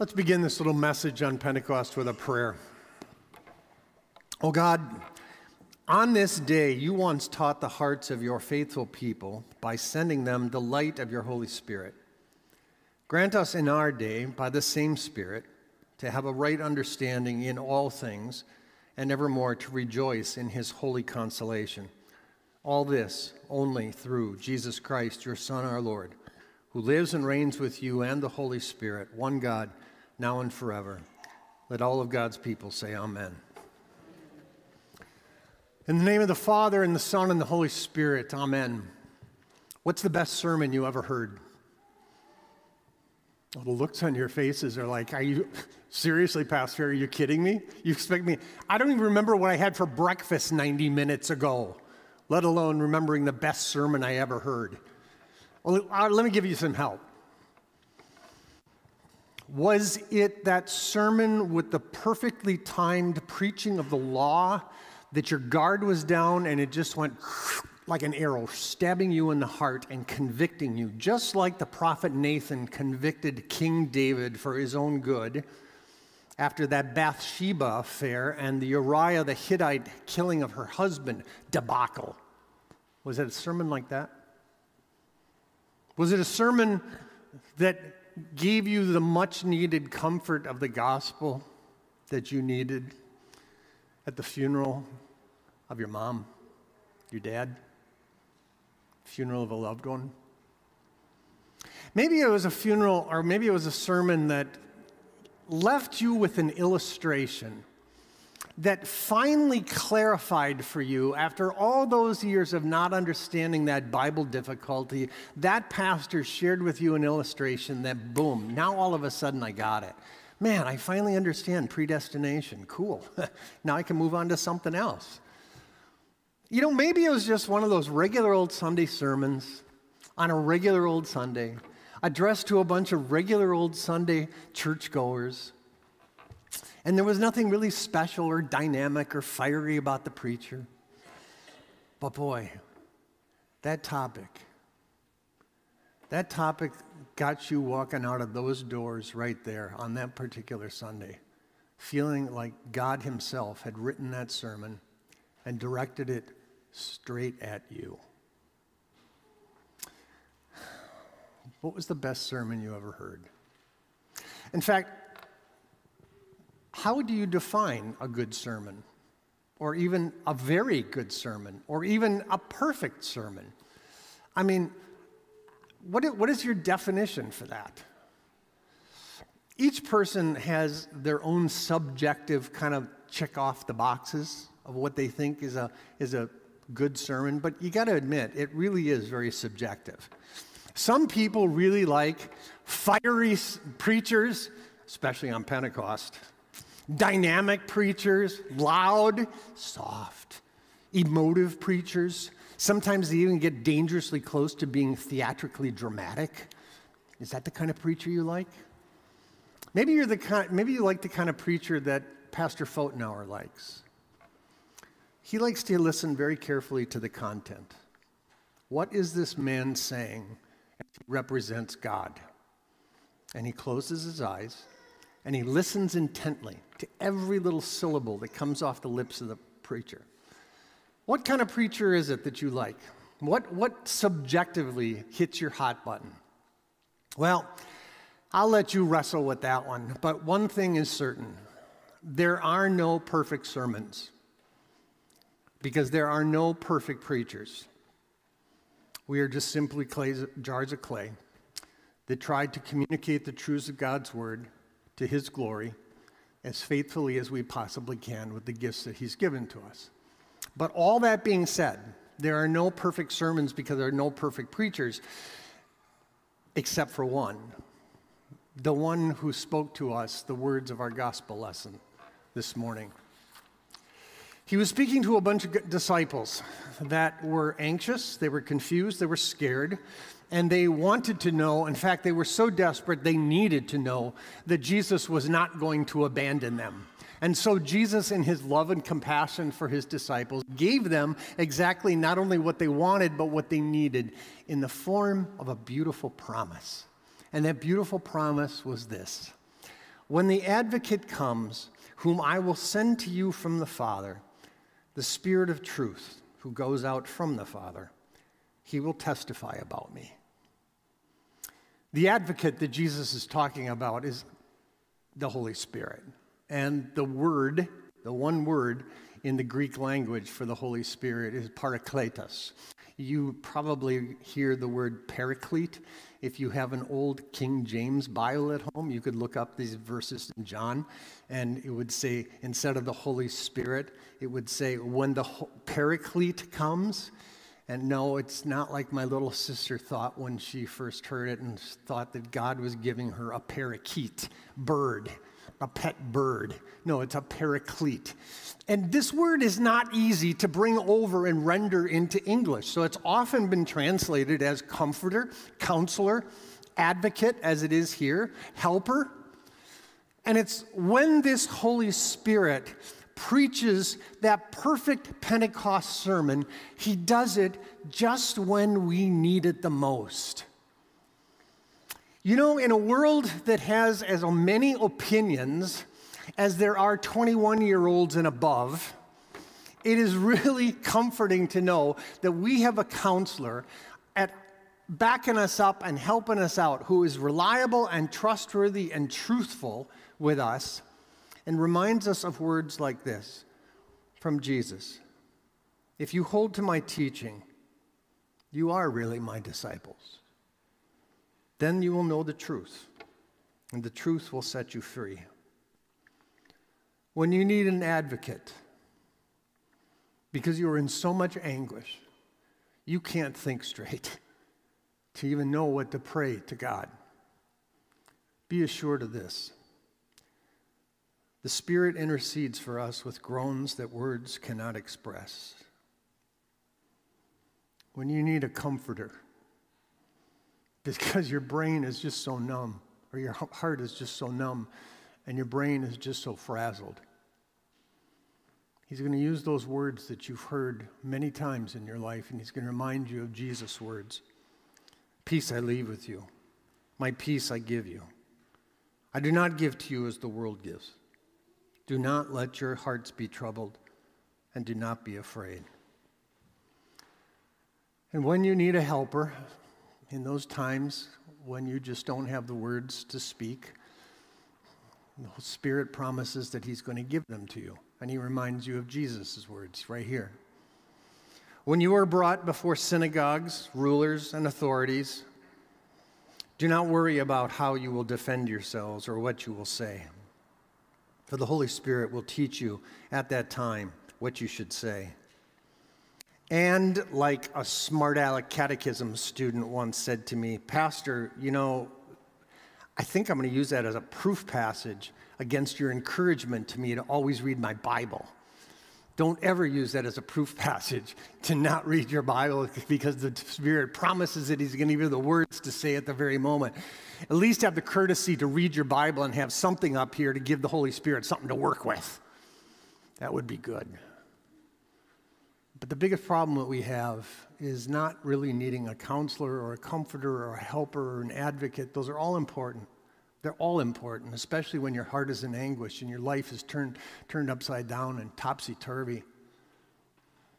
Let's begin this little message on Pentecost with a prayer. Oh God, on this day you once taught the hearts of your faithful people by sending them the light of your Holy Spirit. Grant us in our day, by the same Spirit, to have a right understanding in all things, and evermore to rejoice in his holy consolation. All this only through Jesus Christ, your Son, our Lord, who lives and reigns with you and the Holy Spirit, one God now and forever. Let all of God's people say, Amen. In the name of the Father, and the Son, and the Holy Spirit, Amen. What's the best sermon you ever heard? Well, the looks on your faces are like, Are you seriously, Pastor? Are you kidding me? You expect me? I don't even remember what I had for breakfast 90 minutes ago, let alone remembering the best sermon I ever heard. Well, uh, let me give you some help. Was it that sermon with the perfectly timed preaching of the law that your guard was down and it just went like an arrow, stabbing you in the heart and convicting you, just like the prophet Nathan convicted King David for his own good after that Bathsheba affair and the Uriah the Hittite killing of her husband debacle? Was it a sermon like that? Was it a sermon that gave you the much needed comfort of the gospel that you needed at the funeral of your mom, your dad, funeral of a loved one. Maybe it was a funeral, or maybe it was a sermon that left you with an illustration that finally clarified for you after all those years of not understanding that Bible difficulty, that pastor shared with you an illustration that, boom, now all of a sudden I got it. Man, I finally understand predestination. Cool. now I can move on to something else. You know, maybe it was just one of those regular old Sunday sermons on a regular old Sunday, addressed to a bunch of regular old Sunday churchgoers and there was nothing really special or dynamic or fiery about the preacher. But boy, that topic, that topic got you walking out of those doors right there on that particular Sunday, feeling like God Himself had written that sermon and directed it straight at you. What was the best sermon you ever heard? In fact, how do you define a good sermon? Or even a very good sermon? Or even a perfect sermon? I mean, what, what is your definition for that? Each person has their own subjective kind of check off the boxes of what they think is a, is a good sermon, but you got to admit, it really is very subjective. Some people really like fiery preachers, especially on Pentecost dynamic preachers, loud, soft, emotive preachers. Sometimes they even get dangerously close to being theatrically dramatic. Is that the kind of preacher you like? Maybe you're the kind, maybe you like the kind of preacher that Pastor Fotenauer likes. He likes to listen very carefully to the content. What is this man saying? He represents God. And he closes his eyes and he listens intently to every little syllable that comes off the lips of the preacher. What kind of preacher is it that you like? What, what subjectively hits your hot button? Well, I'll let you wrestle with that one, but one thing is certain there are no perfect sermons because there are no perfect preachers. We are just simply clays, jars of clay that tried to communicate the truths of God's word to His glory as faithfully as we possibly can with the gifts that He's given to us. But all that being said, there are no perfect sermons because there are no perfect preachers, except for one the one who spoke to us the words of our gospel lesson this morning. He was speaking to a bunch of disciples that were anxious, they were confused, they were scared, and they wanted to know. In fact, they were so desperate, they needed to know that Jesus was not going to abandon them. And so, Jesus, in his love and compassion for his disciples, gave them exactly not only what they wanted, but what they needed in the form of a beautiful promise. And that beautiful promise was this When the advocate comes, whom I will send to you from the Father, the Spirit of truth, who goes out from the Father, he will testify about me. The advocate that Jesus is talking about is the Holy Spirit. And the word, the one word in the Greek language for the Holy Spirit is parakletos. You probably hear the word paraclete. If you have an old King James Bible at home, you could look up these verses in John, and it would say, instead of the Holy Spirit, it would say, when the paraclete comes. And no, it's not like my little sister thought when she first heard it and thought that God was giving her a parakeet bird a pet bird. No, it's a paraclete. And this word is not easy to bring over and render into English. So it's often been translated as comforter, counselor, advocate, as it is here, helper. And it's when this Holy Spirit preaches that perfect Pentecost sermon, he does it just when we need it the most. You know, in a world that has as many opinions as there are 21 year olds and above, it is really comforting to know that we have a counselor at backing us up and helping us out who is reliable and trustworthy and truthful with us and reminds us of words like this from Jesus If you hold to my teaching, you are really my disciples. Then you will know the truth, and the truth will set you free. When you need an advocate, because you are in so much anguish, you can't think straight to even know what to pray to God. Be assured of this. The Spirit intercedes for us with groans that words cannot express. When you need a comforter, because your brain is just so numb, or your heart is just so numb, and your brain is just so frazzled. He's going to use those words that you've heard many times in your life, and he's going to remind you of Jesus' words Peace I leave with you, my peace I give you. I do not give to you as the world gives. Do not let your hearts be troubled, and do not be afraid. And when you need a helper, in those times when you just don't have the words to speak, the Spirit promises that He's going to give them to you. And He reminds you of Jesus' words right here. When you are brought before synagogues, rulers, and authorities, do not worry about how you will defend yourselves or what you will say. For the Holy Spirit will teach you at that time what you should say. And like a smart aleck catechism student once said to me, Pastor, you know, I think I'm going to use that as a proof passage against your encouragement to me to always read my Bible. Don't ever use that as a proof passage to not read your Bible because the Spirit promises that He's going to give you the words to say at the very moment. At least have the courtesy to read your Bible and have something up here to give the Holy Spirit something to work with. That would be good. But the biggest problem that we have is not really needing a counselor or a comforter or a helper or an advocate. Those are all important. They're all important, especially when your heart is in anguish and your life is turned, turned upside down and topsy turvy.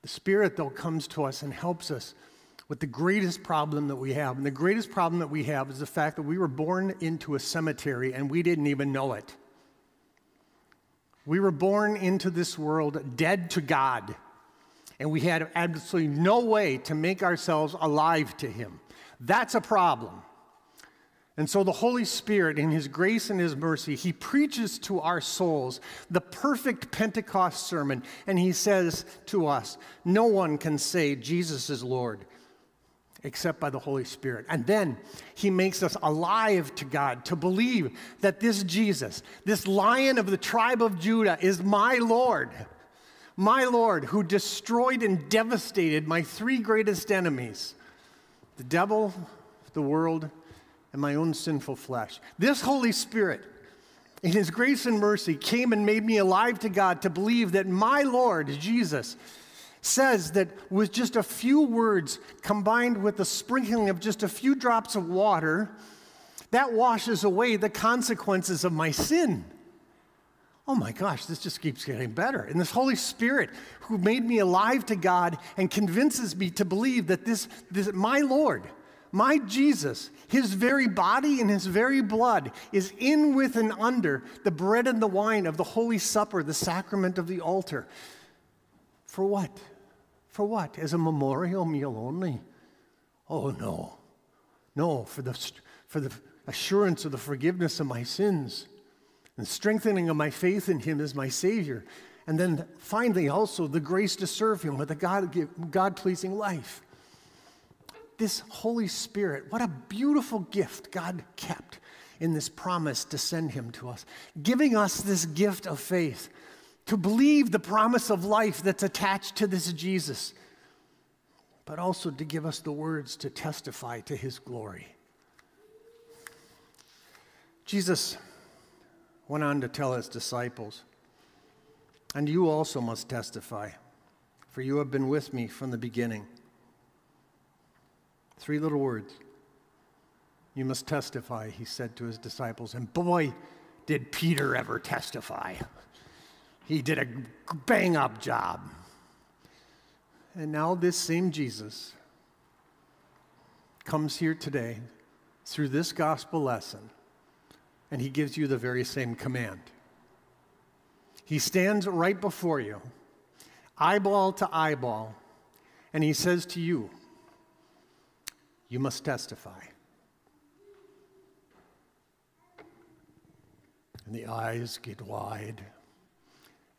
The Spirit, though, comes to us and helps us with the greatest problem that we have. And the greatest problem that we have is the fact that we were born into a cemetery and we didn't even know it. We were born into this world dead to God and we had absolutely no way to make ourselves alive to Him. That's a problem. And so the Holy Spirit, in His grace and His mercy, He preaches to our souls the perfect Pentecost sermon, and He says to us, No one can say Jesus is Lord except by the Holy Spirit. And then He makes us alive to God to believe that this Jesus, this lion of the tribe of Judah, is my Lord my Lord, who destroyed and devastated my three greatest enemies the devil, the world, and my own sinful flesh. This Holy Spirit, in His grace and mercy, came and made me alive to God to believe that my Lord, Jesus, says that with just a few words combined with the sprinkling of just a few drops of water, That washes away the consequences of my sin. Oh my gosh, this just keeps getting better. And this Holy Spirit who made me alive to God and convinces me to believe that this, this my Lord, my Jesus, his very body and his very blood is in with and under the bread and the wine of the Holy Supper, the sacrament of the altar. For what? For what? As a memorial meal only? Oh no. No, for the, for the assurance of the forgiveness of my sins and strengthening of my faith in Him as my Savior. And then finally, also the grace to serve Him with a God pleasing life. This Holy Spirit, what a beautiful gift God kept in this promise to send Him to us, giving us this gift of faith to believe the promise of life that's attached to this Jesus, but also to give us the words to testify to His glory. Jesus went on to tell his disciples, And you also must testify, for you have been with me from the beginning. Three little words. You must testify, he said to his disciples. And boy, did Peter ever testify. He did a bang up job. And now, this same Jesus comes here today through this gospel lesson and he gives you the very same command. He stands right before you, eyeball to eyeball, and he says to you, You must testify. And the eyes get wide,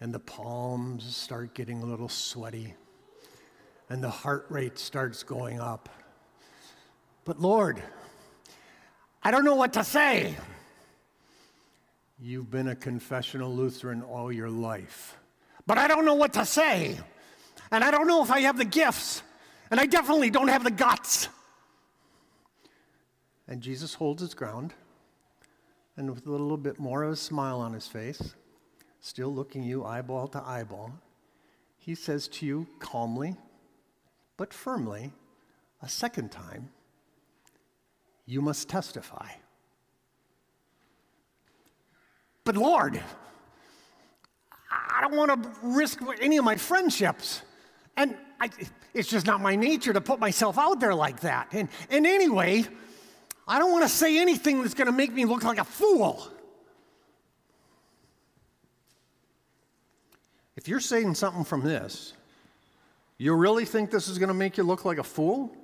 and the palms start getting a little sweaty, and the heart rate starts going up. But Lord, I don't know what to say. You've been a confessional Lutheran all your life. But I don't know what to say. And I don't know if I have the gifts. And I definitely don't have the guts. And Jesus holds his ground. And with a little bit more of a smile on his face, still looking you eyeball to eyeball, he says to you calmly, but firmly, a second time, you must testify. But Lord, I don't want to risk any of my friendships. And I, it's just not my nature to put myself out there like that. And, and anyway, I don't want to say anything that's going to make me look like a fool. If you're saying something from this, you really think this is going to make you look like a fool?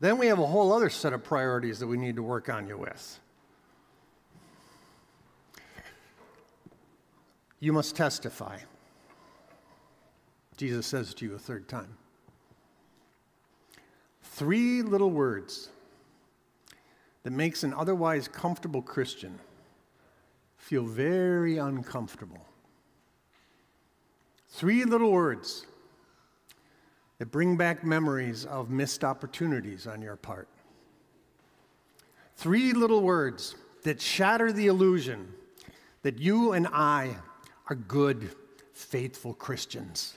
Then we have a whole other set of priorities that we need to work on you with. You must testify. Jesus says to you a third time. Three little words that makes an otherwise comfortable Christian feel very uncomfortable. Three little words that bring back memories of missed opportunities on your part. Three little words that shatter the illusion that you and I are good, faithful Christians.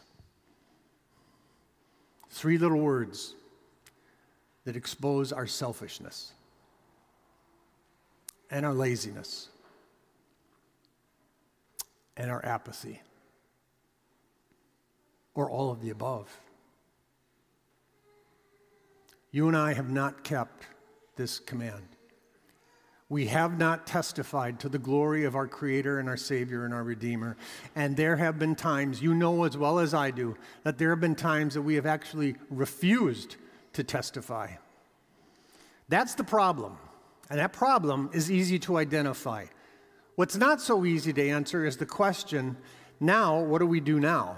Three little words that expose our selfishness and our laziness and our apathy, or all of the above. You and I have not kept this command. We have not testified to the glory of our Creator and our Savior and our Redeemer. And there have been times, you know as well as I do, that there have been times that we have actually refused to testify. That's the problem. And that problem is easy to identify. What's not so easy to answer is the question now, what do we do now?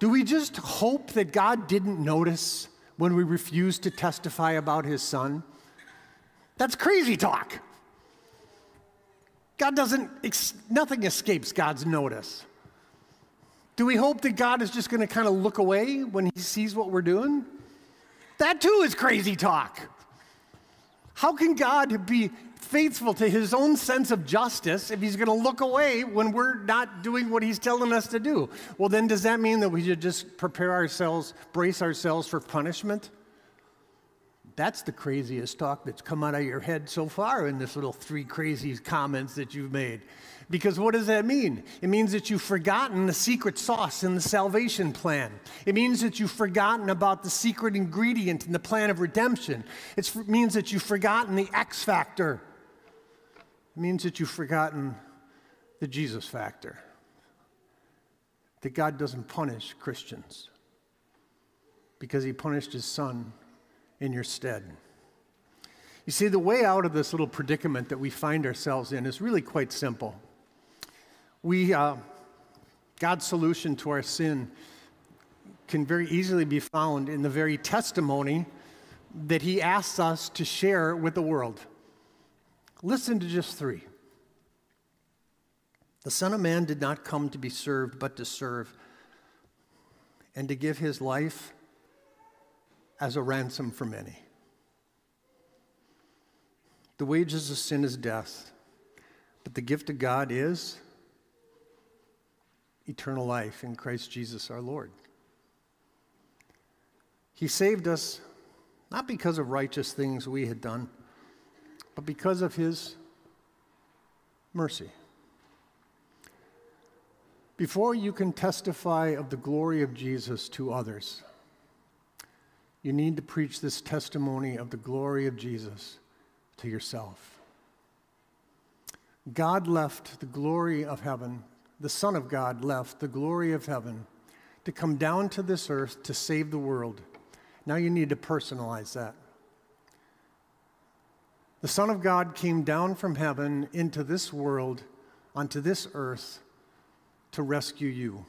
Do we just hope that God didn't notice when we refused to testify about His Son? That's crazy talk. God doesn't, nothing escapes God's notice. Do we hope that God is just going to kind of look away when he sees what we're doing? That too is crazy talk. How can God be faithful to his own sense of justice if he's going to look away when we're not doing what he's telling us to do? Well, then does that mean that we should just prepare ourselves, brace ourselves for punishment? That's the craziest talk that's come out of your head so far in this little three crazy comments that you've made. Because what does that mean? It means that you've forgotten the secret sauce in the salvation plan. It means that you've forgotten about the secret ingredient in the plan of redemption. It means that you've forgotten the X factor. It means that you've forgotten the Jesus factor. That God doesn't punish Christians because he punished his son in your stead. You see, the way out of this little predicament that we find ourselves in is really quite simple we, uh, God's solution to our sin can very easily be found in the very testimony that He asks us to share with the world. Listen to just three. The Son of Man did not come to be served, but to serve, and to give His life as a ransom for many. The wages of sin is death, but the gift of God is eternal life in Christ Jesus our Lord. He saved us not because of righteous things we had done, but because of His mercy. Before you can testify of the glory of Jesus to others, you need to preach this testimony of the glory of Jesus to yourself. God left the glory of heaven the Son of God, left the glory of heaven to come down to this earth to save the world. Now you need to personalize that. The Son of God came down from heaven into this world, onto this earth, to rescue you.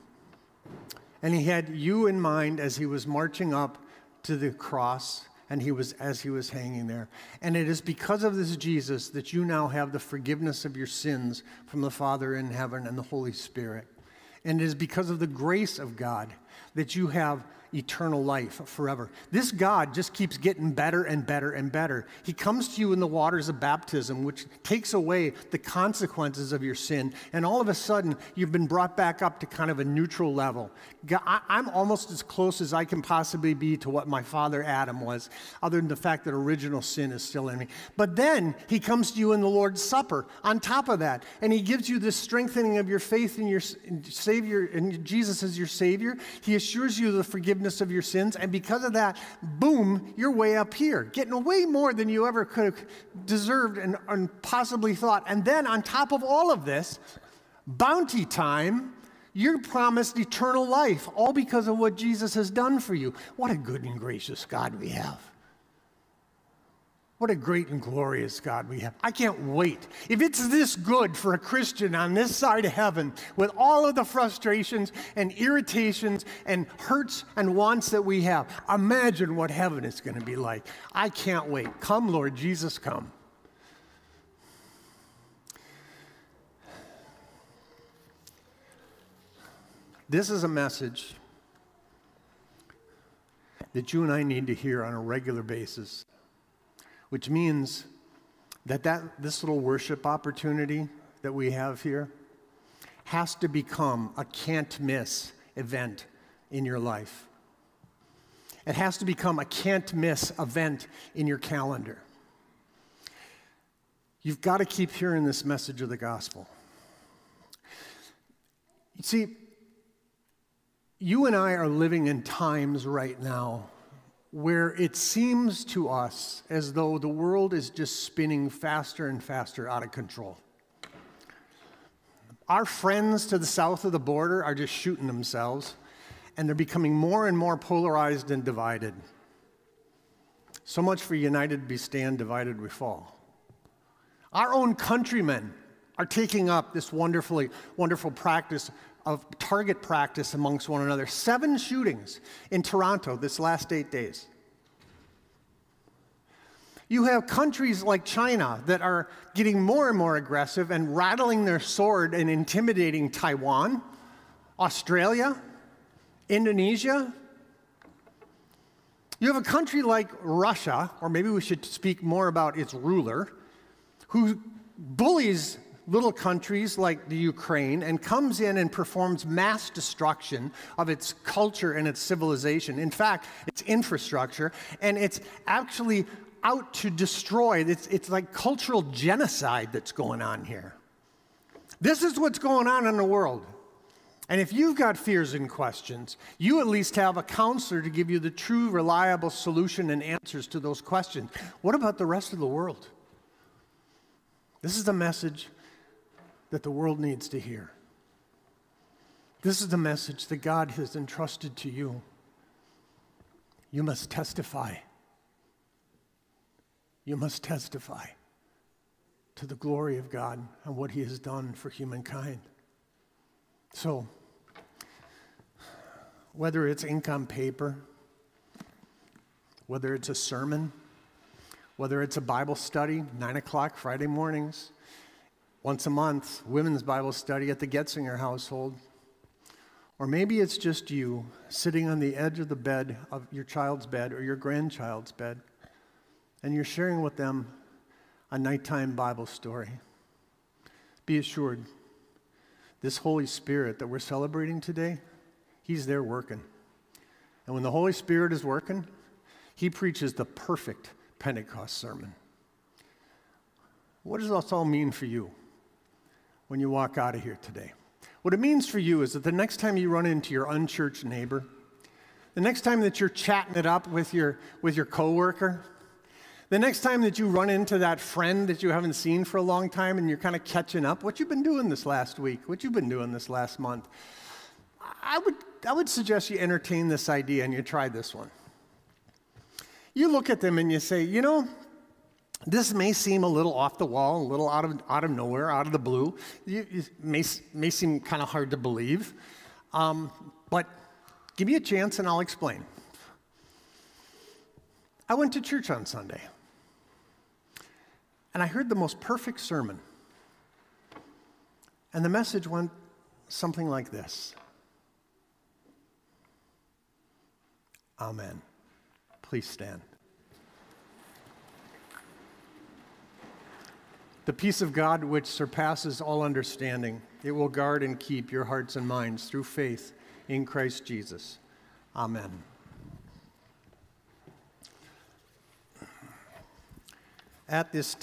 And he had you in mind as he was marching up to the cross and he was as he was hanging there. And it is because of this Jesus that you now have the forgiveness of your sins from the Father in heaven and the Holy Spirit. And it is because of the grace of God that you have eternal life forever. This God just keeps getting better and better and better. He comes to you in the waters of baptism, which takes away the consequences of your sin, and all of a sudden you've been brought back up to kind of a neutral level. I'm almost as close as I can possibly be to what my father Adam was, other than the fact that original sin is still in me. But then he comes to you in the Lord's Supper on top of that, and he gives you this strengthening of your faith in your Savior, and Jesus as your Savior. He assures you the forgiveness of your sins. And because of that, boom, you're way up here, getting way more than you ever could have deserved and, and possibly thought. And then on top of all of this, bounty time, you're promised eternal life, all because of what Jesus has done for you. What a good and gracious God we have. What a great and glorious God we have. I can't wait. If it's this good for a Christian on this side of heaven, with all of the frustrations and irritations and hurts and wants that we have, imagine what heaven is going to be like. I can't wait. Come, Lord Jesus, come. This is a message that you and I need to hear on a regular basis which means that, that this little worship opportunity that we have here has to become a can't miss event in your life. It has to become a can't miss event in your calendar. You've got to keep hearing this message of the gospel. You see, you and I are living in times right now where it seems to us as though the world is just spinning faster and faster out of control. Our friends to the south of the border are just shooting themselves, and they're becoming more and more polarized and divided. So much for united we stand, divided we fall. Our own countrymen are taking up this wonderfully wonderful practice of target practice amongst one another. Seven shootings in Toronto this last eight days. You have countries like China that are getting more and more aggressive and rattling their sword and intimidating Taiwan, Australia, Indonesia. You have a country like Russia, or maybe we should speak more about its ruler, who bullies little countries like the Ukraine and comes in and performs mass destruction of its culture and its civilization. In fact, its infrastructure, and it's actually out to destroy. It's, it's like cultural genocide that's going on here. This is what's going on in the world. And if you've got fears and questions, you at least have a counselor to give you the true, reliable solution and answers to those questions. What about the rest of the world? This is the message that the world needs to hear. This is the message that God has entrusted to you. You must testify. You must testify to the glory of God and what He has done for humankind. So, whether it's ink on paper, whether it's a sermon, whether it's a Bible study, 9 o'clock Friday mornings, once a month, women's Bible study at the Getzinger household, or maybe it's just you sitting on the edge of the bed of your child's bed or your grandchild's bed, and you're sharing with them a nighttime Bible story. Be assured, this Holy Spirit that we're celebrating today, He's there working. And when the Holy Spirit is working, He preaches the perfect Pentecost sermon. What does this all mean for you when you walk out of here today? What it means for you is that the next time you run into your unchurched neighbor, the next time that you're chatting it up with your, with your coworker, the next time that you run into that friend that you haven't seen for a long time and you're kind of catching up, what you've been doing this last week? What you've been doing this last month? I would, I would suggest you entertain this idea and you try this one. You look at them and you say, you know, this may seem a little off the wall, a little out of, out of nowhere, out of the blue. it may, may seem kind of hard to believe. Um, but give me a chance and I'll explain. I went to church on Sunday and I heard the most perfect sermon. And the message went something like this Amen. Please stand. The peace of God, which surpasses all understanding, it will guard and keep your hearts and minds through faith in Christ Jesus. Amen. At this time,